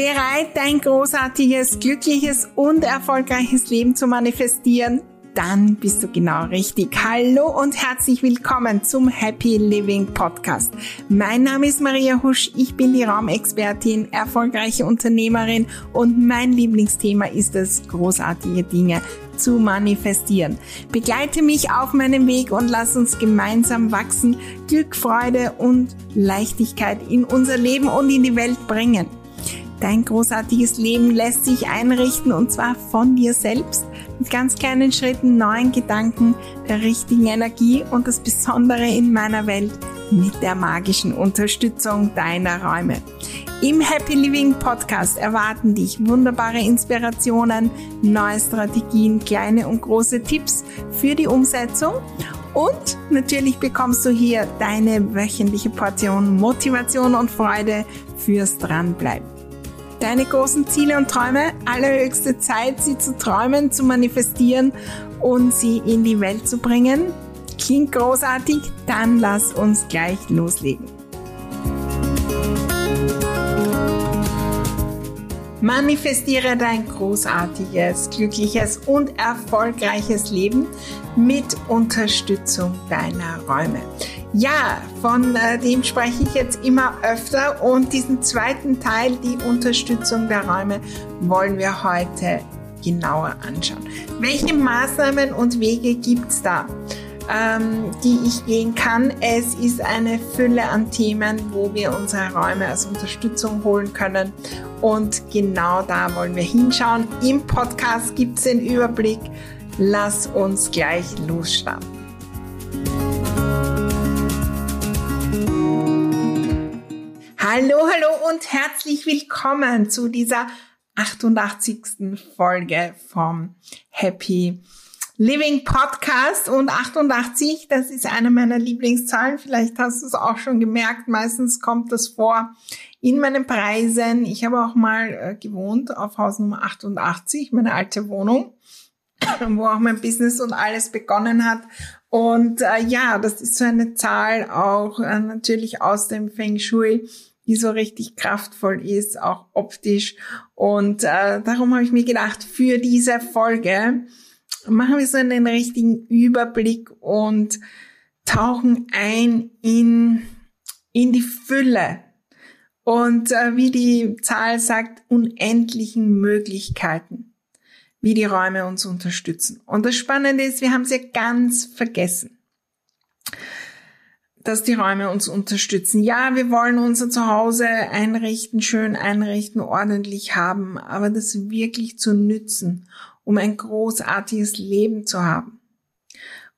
Bereit, dein großartiges, glückliches und erfolgreiches Leben zu manifestieren? Dann bist du genau richtig. Hallo und herzlich willkommen zum Happy Living Podcast. Mein Name ist Maria Husch, ich bin die Raumexpertin, erfolgreiche Unternehmerin und mein Lieblingsthema ist es, großartige Dinge zu manifestieren. Begleite mich auf meinem Weg und lass uns gemeinsam wachsen, Glück, Freude und Leichtigkeit in unser Leben und in die Welt bringen. Dein großartiges Leben lässt sich einrichten und zwar von dir selbst. Mit ganz kleinen Schritten, neuen Gedanken, der richtigen Energie und das Besondere in meiner Welt mit der magischen Unterstützung deiner Räume. Im Happy Living Podcast erwarten dich wunderbare Inspirationen, neue Strategien, kleine und große Tipps für die Umsetzung. Und natürlich bekommst du hier deine wöchentliche Portion Motivation und Freude fürs Dranbleiben deine großen Ziele und Träume. Allerhöchste Zeit, sie zu träumen, zu manifestieren und sie in die Welt zu bringen. Klingt großartig? Dann lass uns gleich loslegen. Manifestiere dein großartiges, glückliches und erfolgreiches Leben mit Unterstützung deiner Räume. Ja, von äh, dem spreche ich jetzt immer öfter und diesen zweiten Teil, die Unterstützung der Räume, wollen wir heute genauer anschauen. Welche Maßnahmen und Wege gibt's da, ähm, die ich gehen kann? Es ist eine Fülle an Themen, wo wir unsere Räume als Unterstützung holen können und genau da wollen wir hinschauen. Im Podcast gibt's den Überblick. Lass uns gleich losstarten. Hallo, hallo und herzlich willkommen zu dieser 88. Folge vom Happy Living Podcast und 88, das ist eine meiner Lieblingszahlen. Vielleicht hast du es auch schon gemerkt. Meistens kommt das vor in meinen Preisen. Ich habe auch mal äh, gewohnt auf Haus Nummer 88, meine alte Wohnung, wo auch mein Business und alles begonnen hat. Und äh, ja, das ist so eine Zahl auch äh, natürlich aus dem Feng Shui die so richtig kraftvoll ist, auch optisch. Und äh, darum habe ich mir gedacht, für diese Folge machen wir so einen richtigen Überblick und tauchen ein in, in die Fülle. Und äh, wie die Zahl sagt, unendlichen Möglichkeiten, wie die Räume uns unterstützen. Und das Spannende ist, wir haben sie ganz vergessen dass die Räume uns unterstützen. Ja, wir wollen unser Zuhause einrichten, schön einrichten, ordentlich haben, aber das wirklich zu nützen, um ein großartiges Leben zu haben,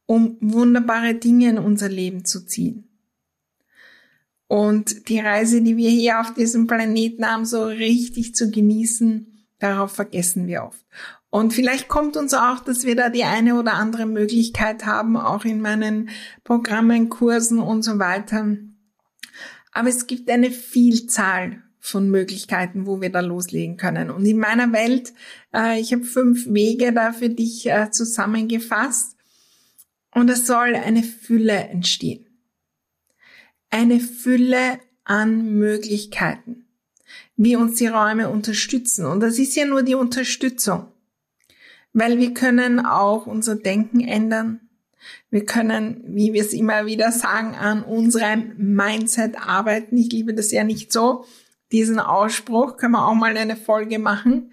um wunderbare Dinge in unser Leben zu ziehen. Und die Reise, die wir hier auf diesem Planeten haben, so richtig zu genießen, darauf vergessen wir oft. Und vielleicht kommt uns auch, dass wir da die eine oder andere Möglichkeit haben, auch in meinen Programmen, Kursen und so weiter. Aber es gibt eine Vielzahl von Möglichkeiten, wo wir da loslegen können. Und in meiner Welt, äh, ich habe fünf Wege da für dich äh, zusammengefasst. Und es soll eine Fülle entstehen. Eine Fülle an Möglichkeiten, wie uns die Räume unterstützen. Und das ist ja nur die Unterstützung weil wir können auch unser Denken ändern. Wir können, wie wir es immer wieder sagen, an unserem Mindset arbeiten. Ich liebe das ja nicht so. Diesen Ausspruch können wir auch mal eine Folge machen.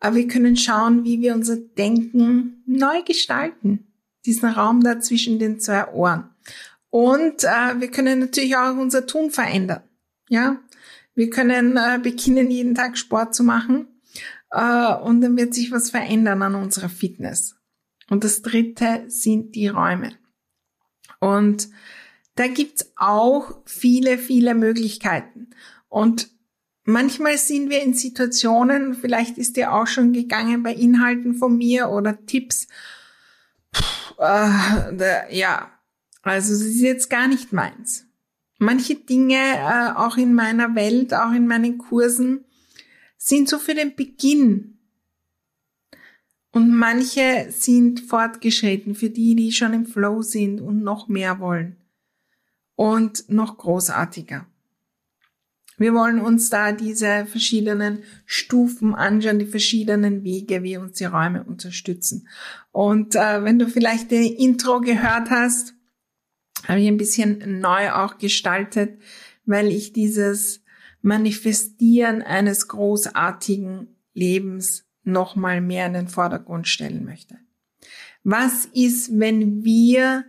Aber wir können schauen, wie wir unser Denken neu gestalten. Diesen Raum da zwischen den zwei Ohren. Und äh, wir können natürlich auch unser Tun verändern. Ja, wir können äh, beginnen, jeden Tag Sport zu machen und dann wird sich was verändern an unserer Fitness. Und das dritte sind die Räume. Und da gibt's auch viele, viele Möglichkeiten. Und manchmal sind wir in Situationen, vielleicht ist dir auch schon gegangen bei Inhalten von mir oder Tipps, äh, da, ja, also es ist jetzt gar nicht meins. Manche Dinge, äh, auch in meiner Welt, auch in meinen Kursen, sind so für den Beginn. Und manche sind fortgeschritten für die, die schon im Flow sind und noch mehr wollen. Und noch großartiger. Wir wollen uns da diese verschiedenen Stufen anschauen, die verschiedenen Wege, wie uns die Räume unterstützen. Und äh, wenn du vielleicht die Intro gehört hast, habe ich ein bisschen neu auch gestaltet, weil ich dieses Manifestieren eines großartigen Lebens nochmal mehr in den Vordergrund stellen möchte. Was ist, wenn wir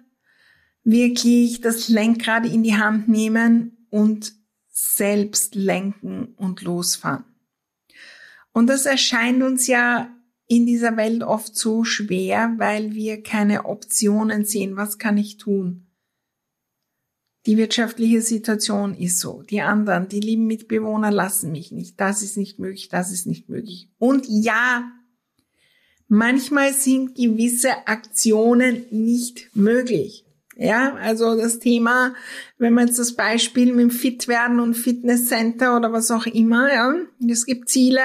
wirklich das Lenkrad in die Hand nehmen und selbst lenken und losfahren. Und das erscheint uns ja in dieser Welt oft so schwer, weil wir keine Optionen sehen. Was kann ich tun? Die wirtschaftliche Situation ist so. Die anderen, die lieben Mitbewohner lassen mich nicht. Das ist nicht möglich, das ist nicht möglich. Und ja, manchmal sind gewisse Aktionen nicht möglich. Ja, also das Thema, wenn man jetzt das Beispiel mit dem Fit werden und Fitnesscenter oder was auch immer, ja, es gibt Ziele,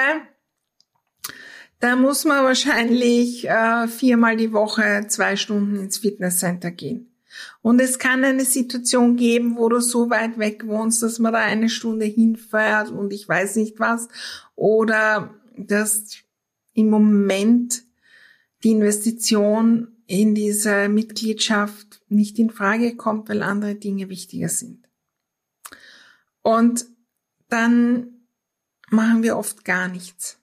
da muss man wahrscheinlich äh, viermal die Woche zwei Stunden ins Fitnesscenter gehen. Und es kann eine Situation geben, wo du so weit weg wohnst, dass man da eine Stunde hinfährt und ich weiß nicht was. Oder dass im Moment die Investition in diese Mitgliedschaft nicht in Frage kommt, weil andere Dinge wichtiger sind. Und dann machen wir oft gar nichts.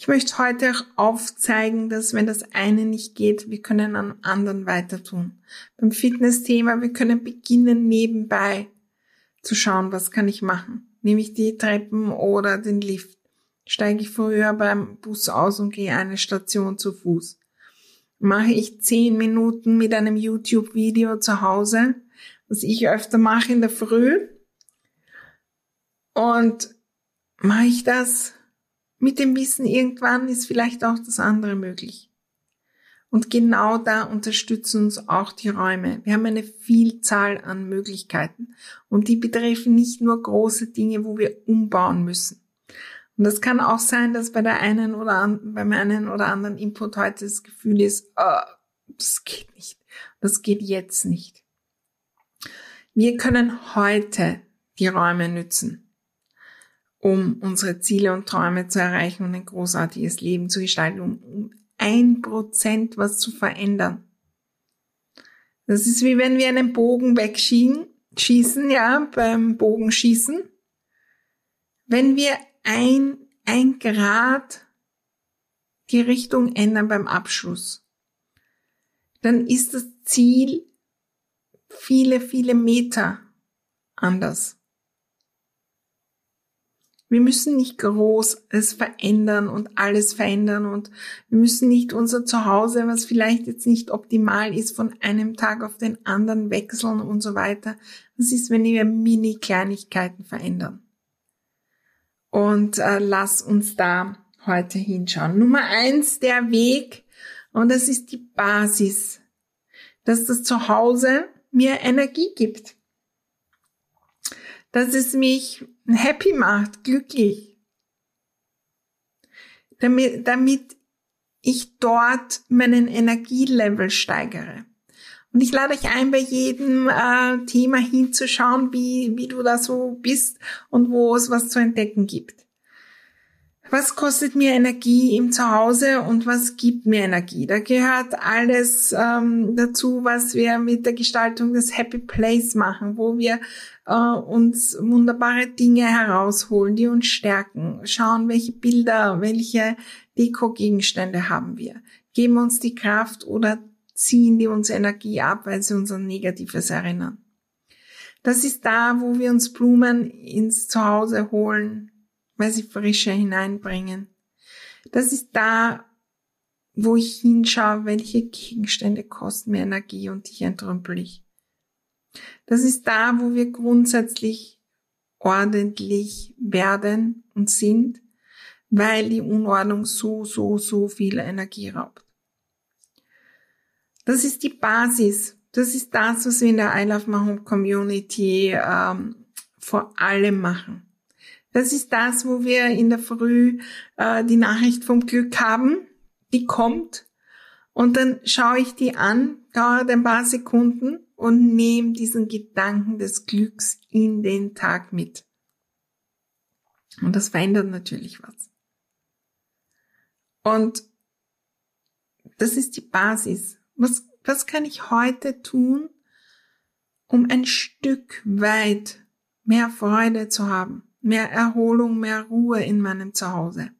Ich möchte heute auch aufzeigen, dass wenn das eine nicht geht, wir können am anderen weiter tun. Beim Fitnessthema, wir können beginnen nebenbei zu schauen, was kann ich machen. Nehme ich die Treppen oder den Lift? Steige ich früher beim Bus aus und gehe eine Station zu Fuß? mache ich zehn Minuten mit einem YouTube-Video zu Hause, was ich öfter mache in der Früh. Und mache ich das mit dem Wissen, irgendwann ist vielleicht auch das andere möglich. Und genau da unterstützen uns auch die Räume. Wir haben eine Vielzahl an Möglichkeiten. Und die betreffen nicht nur große Dinge, wo wir umbauen müssen. Und das kann auch sein, dass bei der einen oder an, beim einen oder anderen Input heute das Gefühl ist, oh, das geht nicht. Das geht jetzt nicht. Wir können heute die Räume nützen, um unsere Ziele und Träume zu erreichen und ein großartiges Leben zu gestalten, um ein Prozent was zu verändern. Das ist wie wenn wir einen Bogen wegschießen, schießen, ja, beim Bogenschießen. Wenn wir ein, ein Grad die Richtung ändern beim Abschluss, dann ist das Ziel viele, viele Meter anders. Wir müssen nicht groß es verändern und alles verändern und wir müssen nicht unser Zuhause, was vielleicht jetzt nicht optimal ist, von einem Tag auf den anderen wechseln und so weiter. Was ist, wenn wir Mini-Kleinigkeiten verändern? Und äh, lass uns da heute hinschauen. Nummer eins, der Weg. Und das ist die Basis, dass das Zuhause mir Energie gibt. Dass es mich happy macht, glücklich. Damit, damit ich dort meinen Energielevel steigere. Und ich lade euch ein, bei jedem äh, Thema hinzuschauen, wie, wie du da so bist und wo es was zu entdecken gibt. Was kostet mir Energie im Zuhause und was gibt mir Energie? Da gehört alles ähm, dazu, was wir mit der Gestaltung des Happy Place machen, wo wir äh, uns wunderbare Dinge herausholen, die uns stärken. Schauen, welche Bilder, welche Deko-Gegenstände haben wir. Geben uns die Kraft oder ziehen die uns Energie ab, weil sie uns an Negatives erinnern. Das ist da, wo wir uns Blumen ins Zuhause holen, weil sie Frische hineinbringen. Das ist da, wo ich hinschaue, welche Gegenstände kosten mir Energie und die entrümpel ich. Das ist da, wo wir grundsätzlich ordentlich werden und sind, weil die Unordnung so, so, so viel Energie raubt. Das ist die Basis. Das ist das, was wir in der I Love My Home Community ähm, vor allem machen. Das ist das, wo wir in der Früh äh, die Nachricht vom Glück haben. Die kommt und dann schaue ich die an, dauert ein paar Sekunden und nehme diesen Gedanken des Glücks in den Tag mit. Und das verändert natürlich was. Und das ist die Basis. Was, was kann ich heute tun, um ein Stück weit mehr Freude zu haben, mehr Erholung, mehr Ruhe in meinem Zuhause?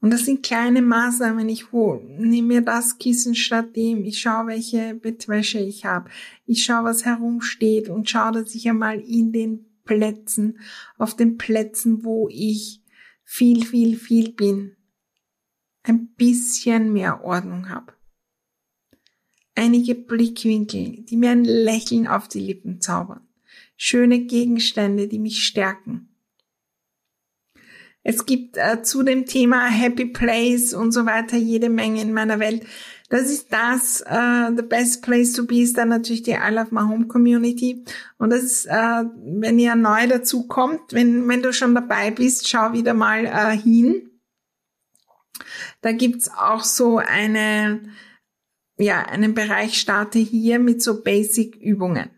Und das sind kleine Maßnahmen. Ich hol, nehme mir das Kissen statt dem. Ich schaue, welche Bettwäsche ich habe. Ich schaue, was herumsteht und schaue, dass ich einmal in den Plätzen, auf den Plätzen, wo ich viel, viel, viel bin, ein bisschen mehr Ordnung habe. Einige Blickwinkel, die mir ein Lächeln auf die Lippen zaubern. Schöne Gegenstände, die mich stärken. Es gibt äh, zu dem Thema Happy Place und so weiter jede Menge in meiner Welt. Das ist das, äh, the best place to be ist dann natürlich die I Love My Home Community. Und das ist, äh, wenn ihr neu dazu kommt, wenn, wenn du schon dabei bist, schau wieder mal äh, hin. Da gibt's auch so eine, ja, einen Bereich starte hier mit so Basic Übungen.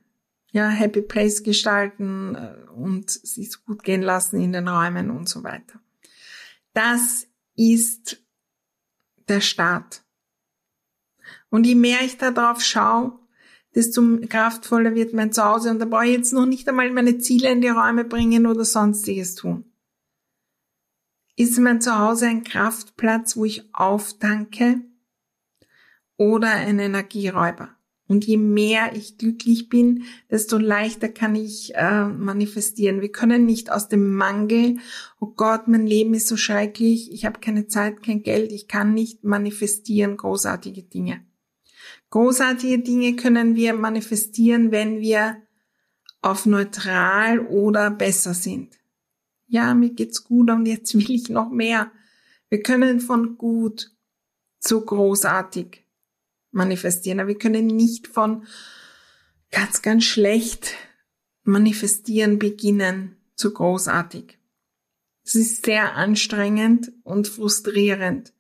Ja, Happy Place gestalten äh, und sich gut gehen lassen in den Räumen und so weiter. Das ist der Start. Und je mehr ich da drauf schaue, desto kraftvoller wird mein Zuhause. Und da brauche ich jetzt noch nicht einmal meine Ziele in die Räume bringen oder sonstiges tun. Ist mein Zuhause ein Kraftplatz, wo ich auftanke oder ein Energieräuber? Und je mehr ich glücklich bin, desto leichter kann ich äh, manifestieren. Wir können nicht aus dem Mangel, oh Gott, mein Leben ist so schrecklich, ich habe keine Zeit, kein Geld, ich kann nicht manifestieren großartige Dinge. Großartige Dinge können wir manifestieren, wenn wir auf neutral oder besser sind. Ja, mir geht's gut und jetzt will ich noch mehr. Wir können von gut zu großartig manifestieren, aber wir können nicht von ganz, ganz schlecht manifestieren beginnen zu großartig. Es ist sehr anstrengend und frustrierend.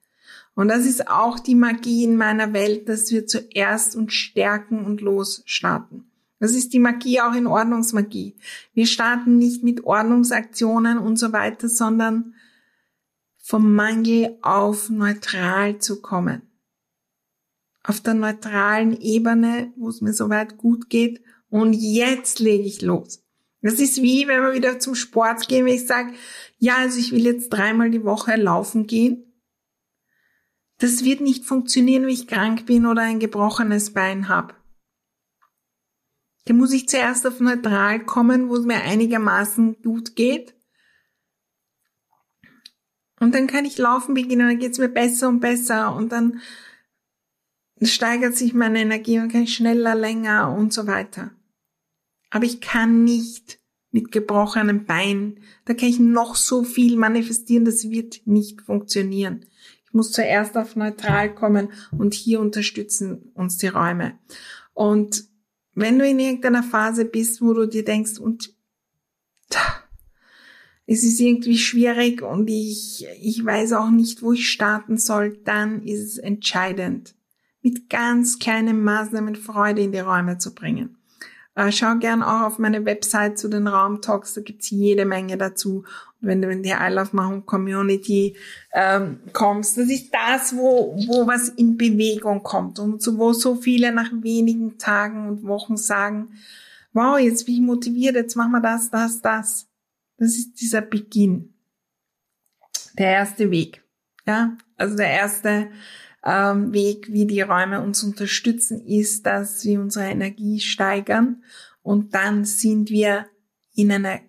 Und das ist auch die Magie in meiner Welt, dass wir zuerst uns stärken und losstarten. Das ist die Magie auch in Ordnungsmagie. Wir starten nicht mit Ordnungsaktionen und so weiter, sondern vom Mangel auf neutral zu kommen. Auf der neutralen Ebene, wo es mir soweit gut geht. Und jetzt lege ich los. Das ist wie, wenn wir wieder zum Sport gehen, wenn ich sage, ja, also ich will jetzt dreimal die Woche laufen gehen das wird nicht funktionieren, wenn ich krank bin oder ein gebrochenes Bein habe. Da muss ich zuerst auf neutral kommen, wo es mir einigermaßen gut geht. Und dann kann ich laufen beginnen, dann geht es mir besser und besser und dann steigert sich meine Energie und kann ich schneller, länger und so weiter. Aber ich kann nicht mit gebrochenem Bein, da kann ich noch so viel manifestieren, das wird nicht funktionieren. Ich muss zuerst auf neutral kommen und hier unterstützen uns die Räume. Und wenn du in irgendeiner Phase bist, wo du dir denkst, und es ist irgendwie schwierig und ich, ich weiß auch nicht, wo ich starten soll, dann ist es entscheidend, mit ganz kleinen Maßnahmen Freude in die Räume zu bringen. Äh, schau gern auch auf meine Website zu den Raumtalks, da gibt's jede Menge dazu. Und wenn du in die I Love My Home Community ähm, kommst, das ist das, wo, wo was in Bewegung kommt und so, wo so viele nach wenigen Tagen und Wochen sagen, wow, jetzt bin ich motiviert, jetzt machen wir das, das, das. Das ist dieser Beginn. Der erste Weg. Ja, also der erste ähm, Weg, wie die Räume uns unterstützen, ist, dass wir unsere Energie steigern und dann sind wir in einer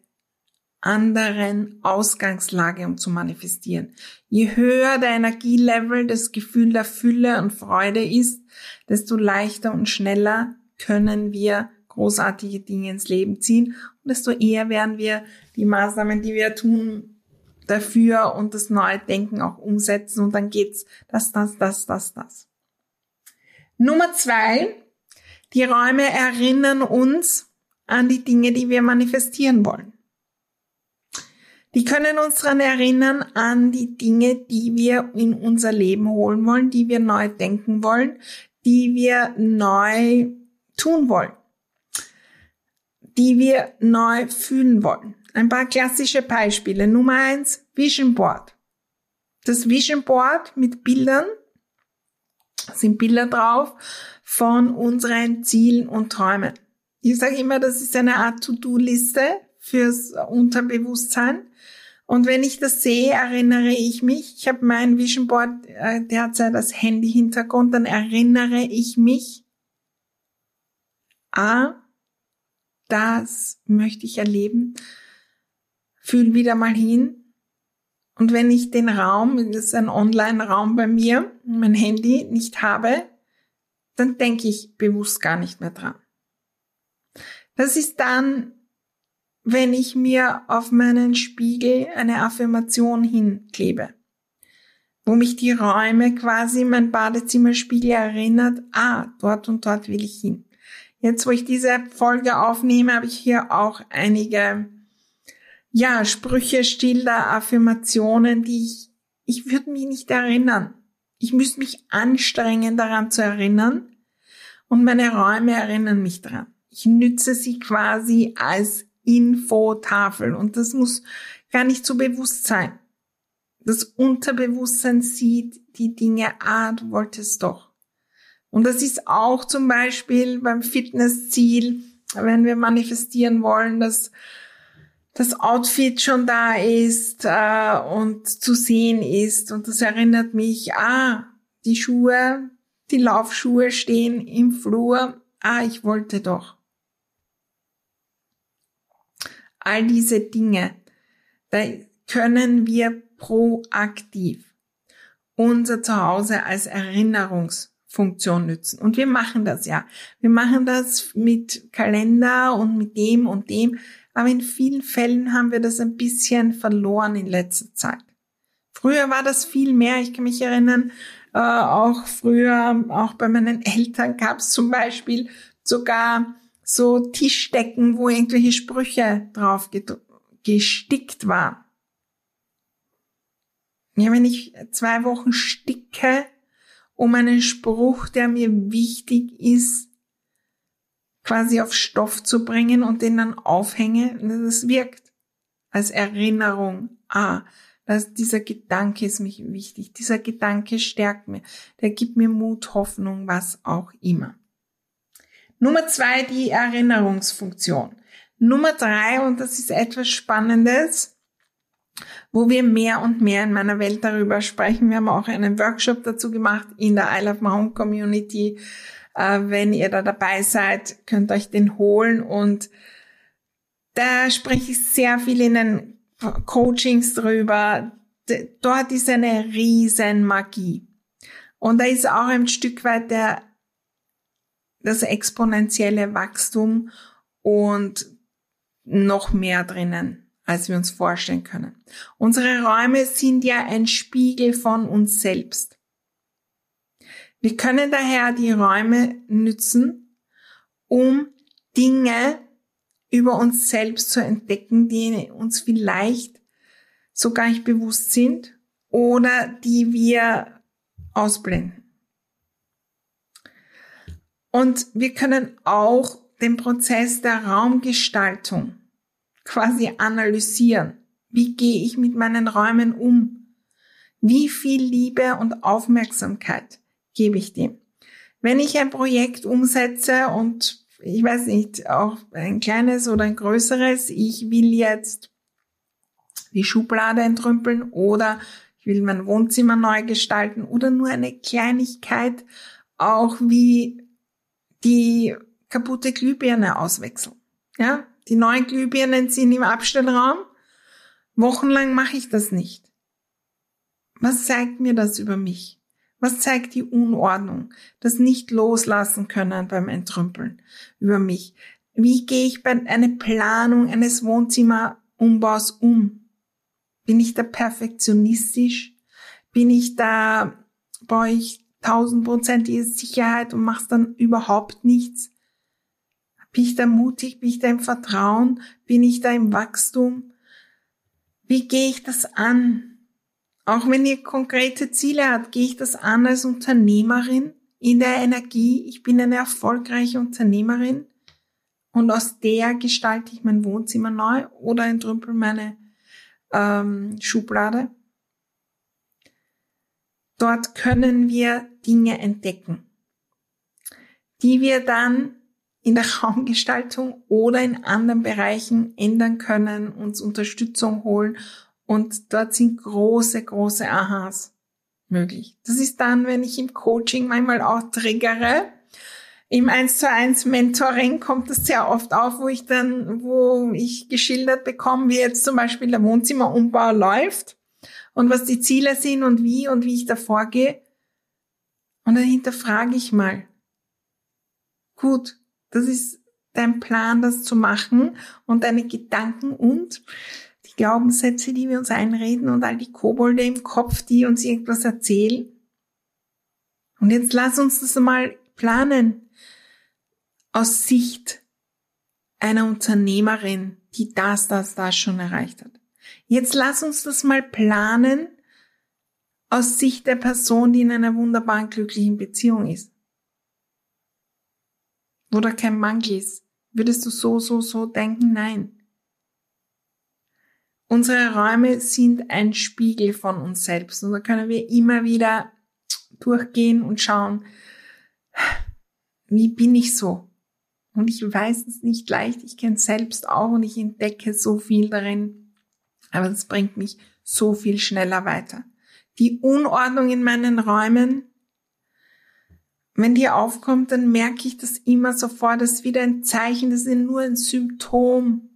anderen Ausgangslage, um zu manifestieren. Je höher der Energielevel, das Gefühl der Fülle und Freude ist, desto leichter und schneller können wir großartige Dinge ins Leben ziehen und desto eher werden wir die Maßnahmen, die wir tun, dafür und das neue Denken auch umsetzen und dann geht's das, das, das, das, das. Nummer zwei, die Räume erinnern uns an die Dinge, die wir manifestieren wollen. Die können uns daran erinnern an die Dinge, die wir in unser Leben holen wollen, die wir neu denken wollen, die wir neu tun wollen, die wir neu fühlen wollen. Ein paar klassische Beispiele. Nummer eins, Vision Board. Das Vision Board mit Bildern, sind Bilder drauf von unseren Zielen und Träumen. Ich sage immer, das ist eine Art To-Do-Liste fürs Unterbewusstsein. Und wenn ich das sehe, erinnere ich mich, ich habe mein Vision Board äh, derzeit als Handy-Hintergrund, dann erinnere ich mich, ah, das möchte ich erleben, fühl wieder mal hin. Und wenn ich den Raum, das ist ein Online-Raum bei mir, mein Handy nicht habe, dann denke ich bewusst gar nicht mehr dran. Das ist dann wenn ich mir auf meinen Spiegel eine Affirmation hinklebe, wo mich die Räume quasi mein Badezimmerspiegel erinnert, ah, dort und dort will ich hin. Jetzt, wo ich diese Folge aufnehme, habe ich hier auch einige, ja, Sprüche, Stiller, Affirmationen, die ich, ich würde mich nicht erinnern. Ich müsste mich anstrengen, daran zu erinnern. Und meine Räume erinnern mich daran. Ich nütze sie quasi als Infotafel. Und das muss gar nicht so bewusst sein. Das Unterbewusstsein sieht die Dinge, ah, du wolltest doch. Und das ist auch zum Beispiel beim Fitnessziel, wenn wir manifestieren wollen, dass das Outfit schon da ist äh, und zu sehen ist. Und das erinnert mich, ah, die Schuhe, die Laufschuhe stehen im Flur. Ah, ich wollte doch all diese Dinge, da können wir proaktiv unser Zuhause als Erinnerungsfunktion nützen. Und wir machen das ja. Wir machen das mit Kalender und mit dem und dem. Aber in vielen Fällen haben wir das ein bisschen verloren in letzter Zeit. Früher war das viel mehr. Ich kann mich erinnern, äh, auch früher, auch bei meinen Eltern gab es zum Beispiel sogar so Tischdecken, wo irgendwelche Sprüche drauf gestickt waren. Ja, wenn ich zwei Wochen sticke, um einen Spruch, der mir wichtig ist, quasi auf Stoff zu bringen und den dann aufhänge, das wirkt als Erinnerung. Ah, dass dieser Gedanke ist mich wichtig. Dieser Gedanke stärkt mir. Der gibt mir Mut, Hoffnung, was auch immer. Nummer zwei, die Erinnerungsfunktion. Nummer drei, und das ist etwas Spannendes, wo wir mehr und mehr in meiner Welt darüber sprechen. Wir haben auch einen Workshop dazu gemacht in der I Love My Home Community. Äh, wenn ihr da dabei seid, könnt euch den holen und da spreche ich sehr viel in den Coachings drüber. Dort ist eine riesen Magie. Und da ist auch ein Stück weit der das exponentielle Wachstum und noch mehr drinnen, als wir uns vorstellen können. Unsere Räume sind ja ein Spiegel von uns selbst. Wir können daher die Räume nützen, um Dinge über uns selbst zu entdecken, die uns vielleicht so gar nicht bewusst sind oder die wir ausblenden. Und wir können auch den Prozess der Raumgestaltung quasi analysieren. Wie gehe ich mit meinen Räumen um? Wie viel Liebe und Aufmerksamkeit gebe ich dem? Wenn ich ein Projekt umsetze und ich weiß nicht, auch ein kleines oder ein größeres, ich will jetzt die Schublade entrümpeln oder ich will mein Wohnzimmer neu gestalten oder nur eine Kleinigkeit, auch wie die kaputte Glühbirne auswechseln. Ja, die neuen Glühbirnen sind im Abstellraum. Wochenlang mache ich das nicht. Was zeigt mir das über mich? Was zeigt die Unordnung, das nicht loslassen können beim Entrümpeln über mich? Wie gehe ich bei einer Planung eines Wohnzimmerumbaus um? Bin ich da perfektionistisch? Bin ich da, brauche ich tausendprozentige Sicherheit und machst dann überhaupt nichts? Bin ich da mutig? Bin ich da im Vertrauen? Bin ich da im Wachstum? Wie gehe ich das an? Auch wenn ihr konkrete Ziele habt, gehe ich das an als Unternehmerin in der Energie. Ich bin eine erfolgreiche Unternehmerin und aus der gestalte ich mein Wohnzimmer neu oder entrümpel meine ähm, Schublade. Dort können wir Dinge entdecken, die wir dann in der Raumgestaltung oder in anderen Bereichen ändern können, uns Unterstützung holen und dort sind große, große Aha's möglich. Das ist dann, wenn ich im Coaching manchmal auch triggere. Im 1 zu 1 Mentoring kommt das sehr oft auf, wo ich dann, wo ich geschildert bekomme, wie jetzt zum Beispiel der Wohnzimmerumbau läuft und was die Ziele sind und wie und wie ich da vorgehe. Und dahinter frage ich mal, gut, das ist dein Plan, das zu machen und deine Gedanken und Glaubenssätze, die wir uns einreden und all die Kobolde im Kopf, die uns irgendwas erzählen. Und jetzt lass uns das mal planen aus Sicht einer Unternehmerin, die das, das, das schon erreicht hat. Jetzt lass uns das mal planen aus Sicht der Person, die in einer wunderbaren, glücklichen Beziehung ist wo da kein Mangel ist. Würdest du so, so, so denken? Nein. Unsere Räume sind ein Spiegel von uns selbst und da können wir immer wieder durchgehen und schauen, wie bin ich so? Und ich weiß es nicht leicht, ich kenne selbst auch und ich entdecke so viel darin, aber das bringt mich so viel schneller weiter. Die Unordnung in meinen Räumen wenn die aufkommt, dann merke ich das immer sofort. Das ist wieder ein Zeichen, das ist nur ein Symptom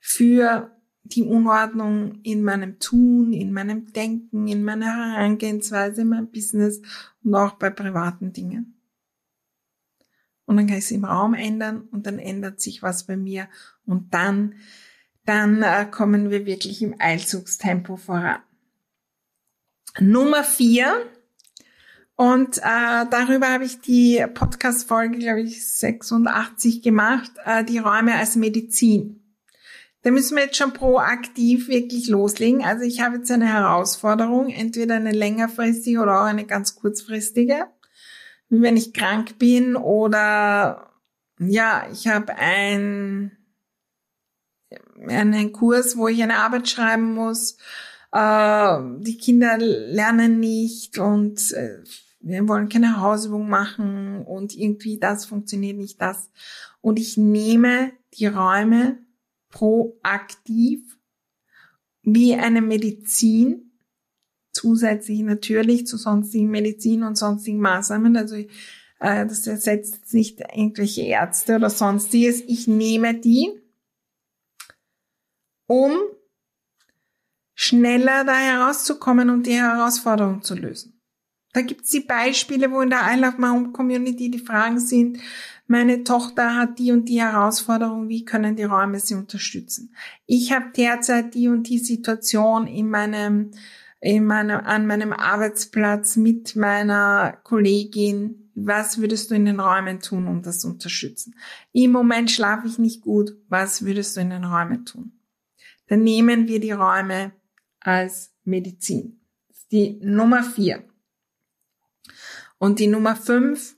für die Unordnung in meinem Tun, in meinem Denken, in meiner Herangehensweise, in meinem Business und auch bei privaten Dingen. Und dann kann ich es im Raum ändern und dann ändert sich was bei mir und dann, dann äh, kommen wir wirklich im Eilzugstempo voran. Nummer vier und äh, darüber habe ich die Podcast-Folge, glaube ich, 86 gemacht, äh, die Räume als Medizin. Da müssen wir jetzt schon proaktiv wirklich loslegen. Also ich habe jetzt eine Herausforderung, entweder eine längerfristige oder auch eine ganz kurzfristige. Wie wenn ich krank bin oder ja, ich habe ein, einen Kurs, wo ich eine Arbeit schreiben muss. Äh, die Kinder lernen nicht und äh, wir wollen keine Hausübung machen und irgendwie das funktioniert nicht das. Und ich nehme die Räume proaktiv wie eine Medizin, zusätzlich natürlich zu sonstigen Medizin und sonstigen Maßnahmen. Also äh, das ersetzt nicht irgendwelche Ärzte oder sonstiges. Ich nehme die, um schneller da herauszukommen und die Herausforderung zu lösen. Da gibt's die Beispiele, wo in der I Love My Home Community die Fragen sind, meine Tochter hat die und die Herausforderung, wie können die Räume sie unterstützen? Ich habe derzeit die und die Situation in meinem, in meinem, an meinem Arbeitsplatz mit meiner Kollegin. Was würdest du in den Räumen tun, um das zu unterstützen? Im Moment schlafe ich nicht gut. Was würdest du in den Räumen tun? Dann nehmen wir die Räume als Medizin. Das ist die Nummer vier. Und die Nummer fünf,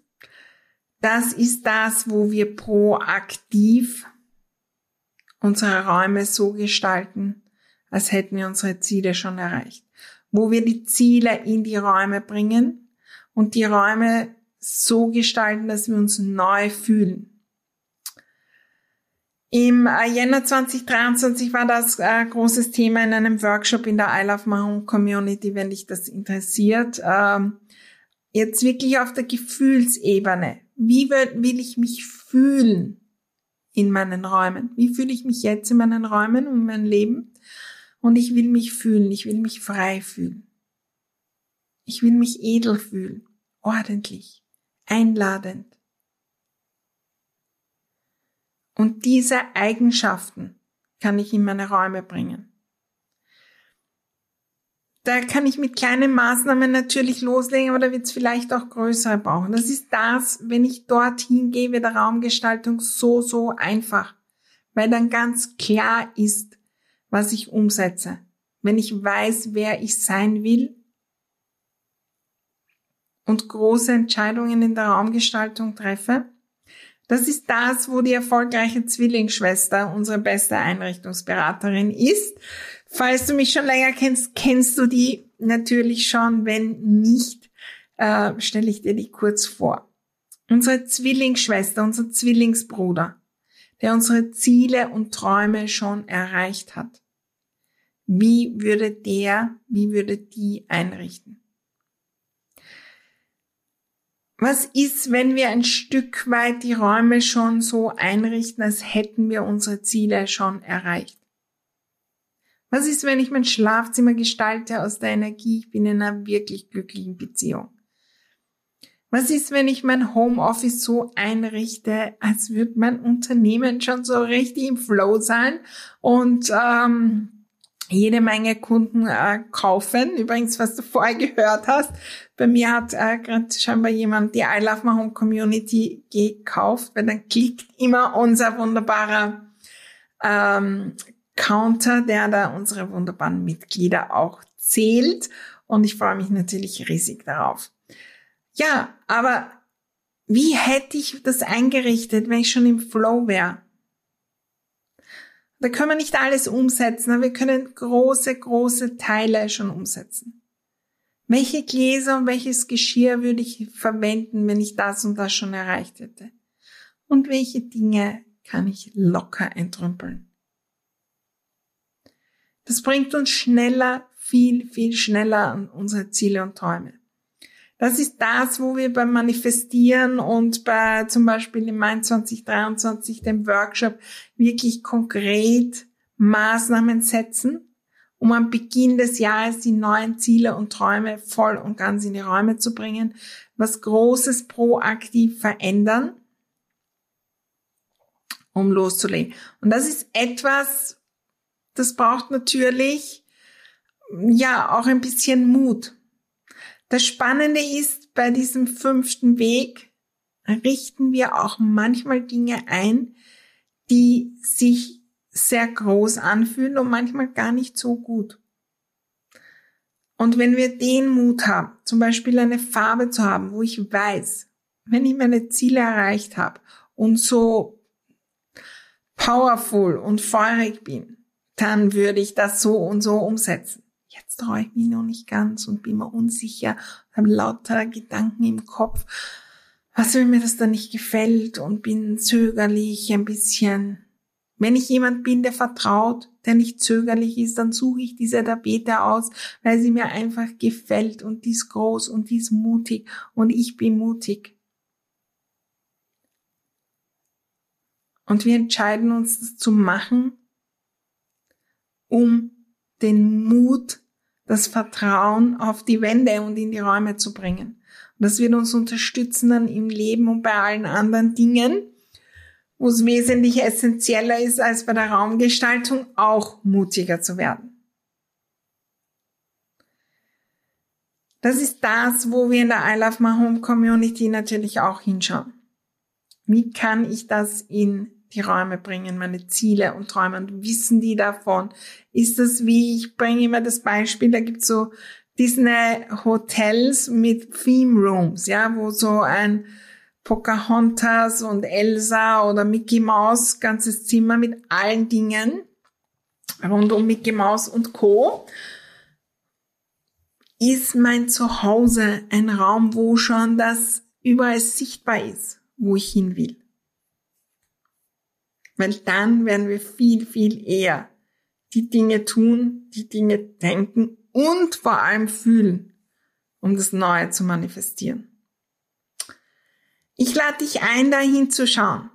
das ist das, wo wir proaktiv unsere Räume so gestalten, als hätten wir unsere Ziele schon erreicht. Wo wir die Ziele in die Räume bringen und die Räume so gestalten, dass wir uns neu fühlen. Im Jänner 2023 war das äh, großes Thema in einem Workshop in der I Love My Home Community, wenn dich das interessiert. Ähm, Jetzt wirklich auf der Gefühlsebene. Wie will, ich mich fühlen in meinen Räumen? Wie fühle ich mich jetzt in meinen Räumen und in meinem Leben? Und ich will mich fühlen, ich will mich frei fühlen. Ich will mich edel fühlen, ordentlich, einladend. Und diese Eigenschaften kann ich in meine Räume bringen da kann ich mit kleinen Maßnahmen natürlich loslegen, aber da wird es vielleicht auch größere brauchen. Das ist das, wenn ich dorthin gehe, wird der Raumgestaltung so, so einfach, weil dann ganz klar ist, was ich umsetze. Wenn ich weiß, wer ich sein will und große Entscheidungen in der Raumgestaltung treffe, Das ist das, wo die erfolgreiche Zwillingsschwester unsere beste Einrichtungsberaterin ist. Falls du mich schon länger kennst, kennst du die natürlich schon. Wenn nicht, äh, stelle ich dir die kurz vor. Unsere Zwillingsschwester, unser Zwillingsbruder, der unsere Ziele und Träume schon erreicht hat. Wie würde der, wie würde die einrichten? Was ist, wenn wir ein Stück weit die Räume schon so einrichten, als hätten wir unsere Ziele schon erreicht? Was ist, wenn ich mein Schlafzimmer gestalte aus der Energie, ich bin in einer wirklich glücklichen Beziehung? Was ist, wenn ich mein Homeoffice so einrichte, als würde mein Unternehmen schon so richtig im Flow sein und ähm, jede Menge Kunden äh, kaufen. Übrigens, was du vorher gehört hast, bei mir hat äh, gerade scheinbar jemand die I Love My Home Community gekauft, weil dann klickt immer unser wunderbarer ähm, Counter, der da unsere wunderbaren Mitglieder auch zählt. Und ich freue mich natürlich riesig darauf. Ja, aber wie hätte ich das eingerichtet, wenn ich schon im Flow wäre? Da können wir nicht alles umsetzen, aber wir können große, große Teile schon umsetzen. Welche Gläser und welches Geschirr würde ich verwenden, wenn ich das und das schon erreicht hätte? Und welche Dinge kann ich locker entrümpeln? Das bringt uns schneller, viel, viel schneller an unsere Ziele und Träume. Das ist das, wo wir beim Manifestieren und bei zum Beispiel im Mai 2023 dem Workshop wirklich konkret Maßnahmen setzen, um am Beginn des Jahres die neuen Ziele und Träume voll und ganz in die Räume zu bringen, was Großes proaktiv verändern, um loszulegen. Und das ist etwas, das braucht natürlich, ja, auch ein bisschen Mut. Das Spannende ist, bei diesem fünften Weg richten wir auch manchmal Dinge ein, die sich sehr groß anfühlen und manchmal gar nicht so gut. Und wenn wir den Mut haben, zum Beispiel eine Farbe zu haben, wo ich weiß, wenn ich meine Ziele erreicht habe und so powerful und feurig bin, dann würde ich das so und so umsetzen jetzt traue ich mich noch nicht ganz und bin mir unsicher, habe lauter Gedanken im Kopf, was wenn mir das dann nicht gefällt und bin zögerlich ein bisschen. Wenn ich jemand bin, der vertraut, der nicht zögerlich ist, dann suche ich diese Tapete aus, weil sie mir einfach gefällt und die ist groß und die ist mutig und ich bin mutig. Und wir entscheiden uns, das zu machen, um den Mut, das Vertrauen auf die Wände und in die Räume zu bringen. Und das wird uns unterstützen dann im Leben und bei allen anderen Dingen, wo es wesentlich essentieller ist als bei der Raumgestaltung, auch mutiger zu werden. Das ist das, wo wir in der I Love My Home Community natürlich auch hinschauen. Wie kann ich das in die Räume bringen, meine Ziele und Träume und wissen die davon? Ist das wie, ich bringe immer das Beispiel, da gibt's so Disney Hotels mit Theme Rooms, ja, wo so ein Pocahontas und Elsa oder Mickey Mouse ganzes Zimmer mit allen Dingen rund um Mickey Mouse und Co. Ist mein Zuhause ein Raum, wo schon das überall sichtbar ist, wo ich hin will? Weil dann werden wir viel, viel eher die Dinge tun, die Dinge denken und vor allem fühlen, um das Neue zu manifestieren. Ich lade dich ein, dahin zu schauen.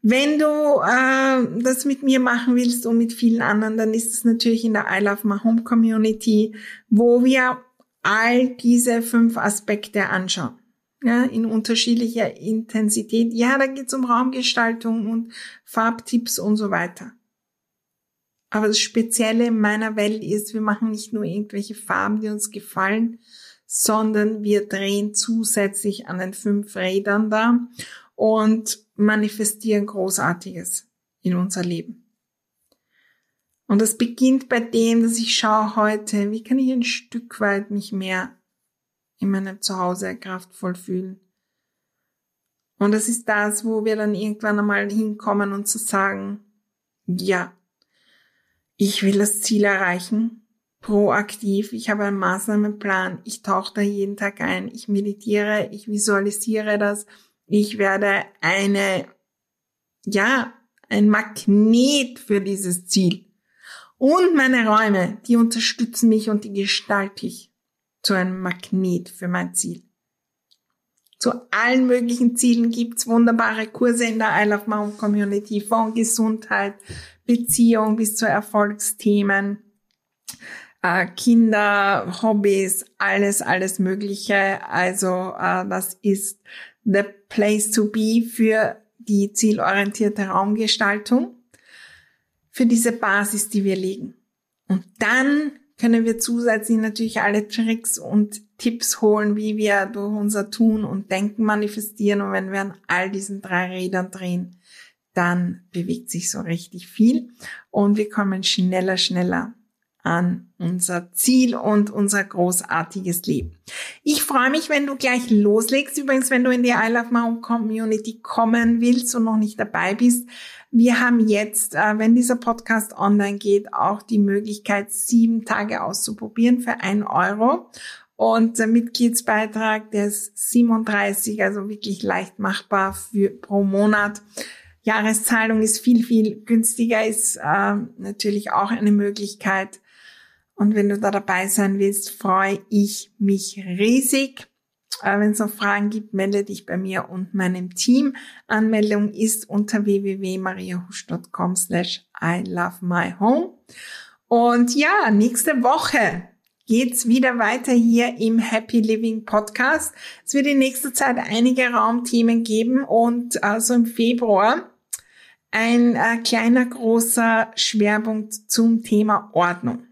Wenn du äh, das mit mir machen willst und mit vielen anderen, dann ist es natürlich in der I Love My Home Community, wo wir all diese fünf Aspekte anschauen ja, in unterschiedlicher Intensität. Ja, da geht's um Raumgestaltung und Farbtipps und so weiter. Aber das Spezielle in meiner Welt ist, wir machen nicht nur irgendwelche Farben, die uns gefallen, sondern wir drehen zusätzlich an den fünf Rädern da und manifestieren Großartiges in unser Leben. Und das beginnt bei dem, dass ich schaue heute, wie kann ich ein Stück weit mich mehr in meinem Zuhause kraftvoll fühlen. Und das ist das, wo wir dann irgendwann einmal hinkommen und zu sagen, ja, ich will das Ziel erreichen, proaktiv, ich habe einen Maßnahmenplan, ich tauche da jeden Tag ein, ich meditiere, ich visualisiere das, ich werde eine, ja, ein Magnet für dieses Ziel. Und meine Räume, die unterstützen mich und die gestalte ich zu einem Magnet für mein Ziel. Zu allen möglichen Zielen gibt's wunderbare Kurse in der I Love Mom Community, von Gesundheit, Beziehung bis zu Erfolgsthemen, äh, Kinder, Hobbys, alles, alles Mögliche. Also äh, das ist the place to be für die zielorientierte Raumgestaltung, für diese Basis, die wir legen. Und dann können wir zusätzlich natürlich alle Tricks und Tipps holen, wie wir durch unser Tun und Denken manifestieren. Und wenn wir an all diesen drei Rädern drehen, dann bewegt sich so richtig viel und wir kommen schneller, schneller an unser Ziel und unser großartiges Leben. Ich freue mich, wenn du gleich loslegst. Übrigens, wenn du in die I Love Mom Community kommen willst und noch nicht dabei bist, wir haben jetzt, äh, wenn dieser Podcast online geht, auch die Möglichkeit, sieben Tage auszuprobieren für ein Euro. Und der Mitgliedsbeitrag, der ist 37, also wirklich leicht machbar für pro Monat. Jahreszahlung ist viel, viel günstiger, ist äh, natürlich auch eine Möglichkeit. Und wenn du da dabei sein willst, freue ich mich riesig. Äh, wenn es noch Fragen gibt, melde dich bei mir und meinem Team. Anmeldung ist unter www.mariahusch.com slash I love my home. Und ja, nächste Woche geht's wieder weiter hier im Happy Living Podcast. Es wird in nächster Zeit einige Raumthemen geben und also im Februar ein äh, kleiner großer Schwerpunkt zum Thema Ordnung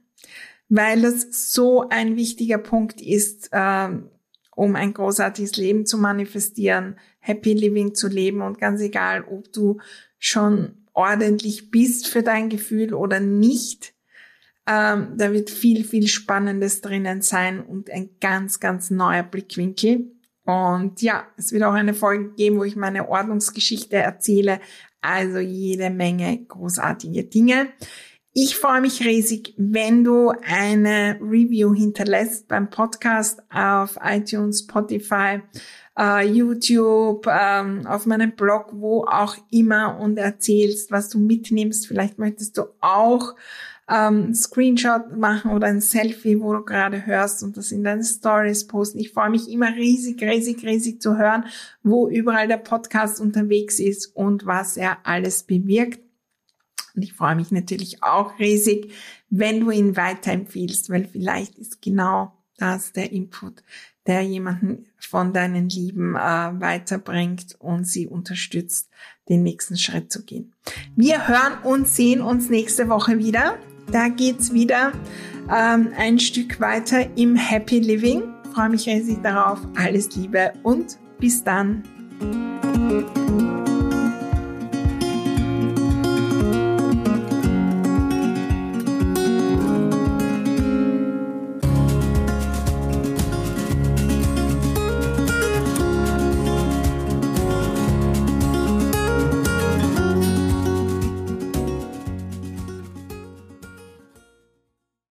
weil es so ein wichtiger Punkt ist, äh, um ein großartiges Leben zu manifestieren, Happy Living zu leben und ganz egal, ob du schon ordentlich bist für dein Gefühl oder nicht, ähm, da wird viel, viel Spannendes drinnen sein und ein ganz, ganz neuer Blickwinkel. Und ja, es wird auch eine Folge geben, wo ich meine Ordnungsgeschichte erzähle. Also jede Menge großartige Dinge. Ich freue mich riesig, wenn du eine Review hinterlässt beim Podcast auf iTunes, Spotify, uh, YouTube, um, auf meinem Blog, wo auch immer und erzählst, was du mitnimmst. Vielleicht möchtest du auch ähm, Screenshot machen oder ein Selfie, wo du gerade hörst und das in deine Stories posten. Ich freue mich immer riesig, riesig, riesig zu hören, wo überall der Podcast unterwegs ist und was er alles bewirkt. Und ich freue mich natürlich auch riesig, wenn du ihn weiterempfiehlst, weil vielleicht ist genau das der Input, der jemanden von deinen Lieben äh, weiterbringt und sie unterstützt, den nächsten Schritt zu gehen. Wir hören und sehen uns nächste Woche wieder. Da geht's wieder ähm, ein Stück weiter im Happy Living. Freue mich riesig darauf. Alles Liebe und bis dann.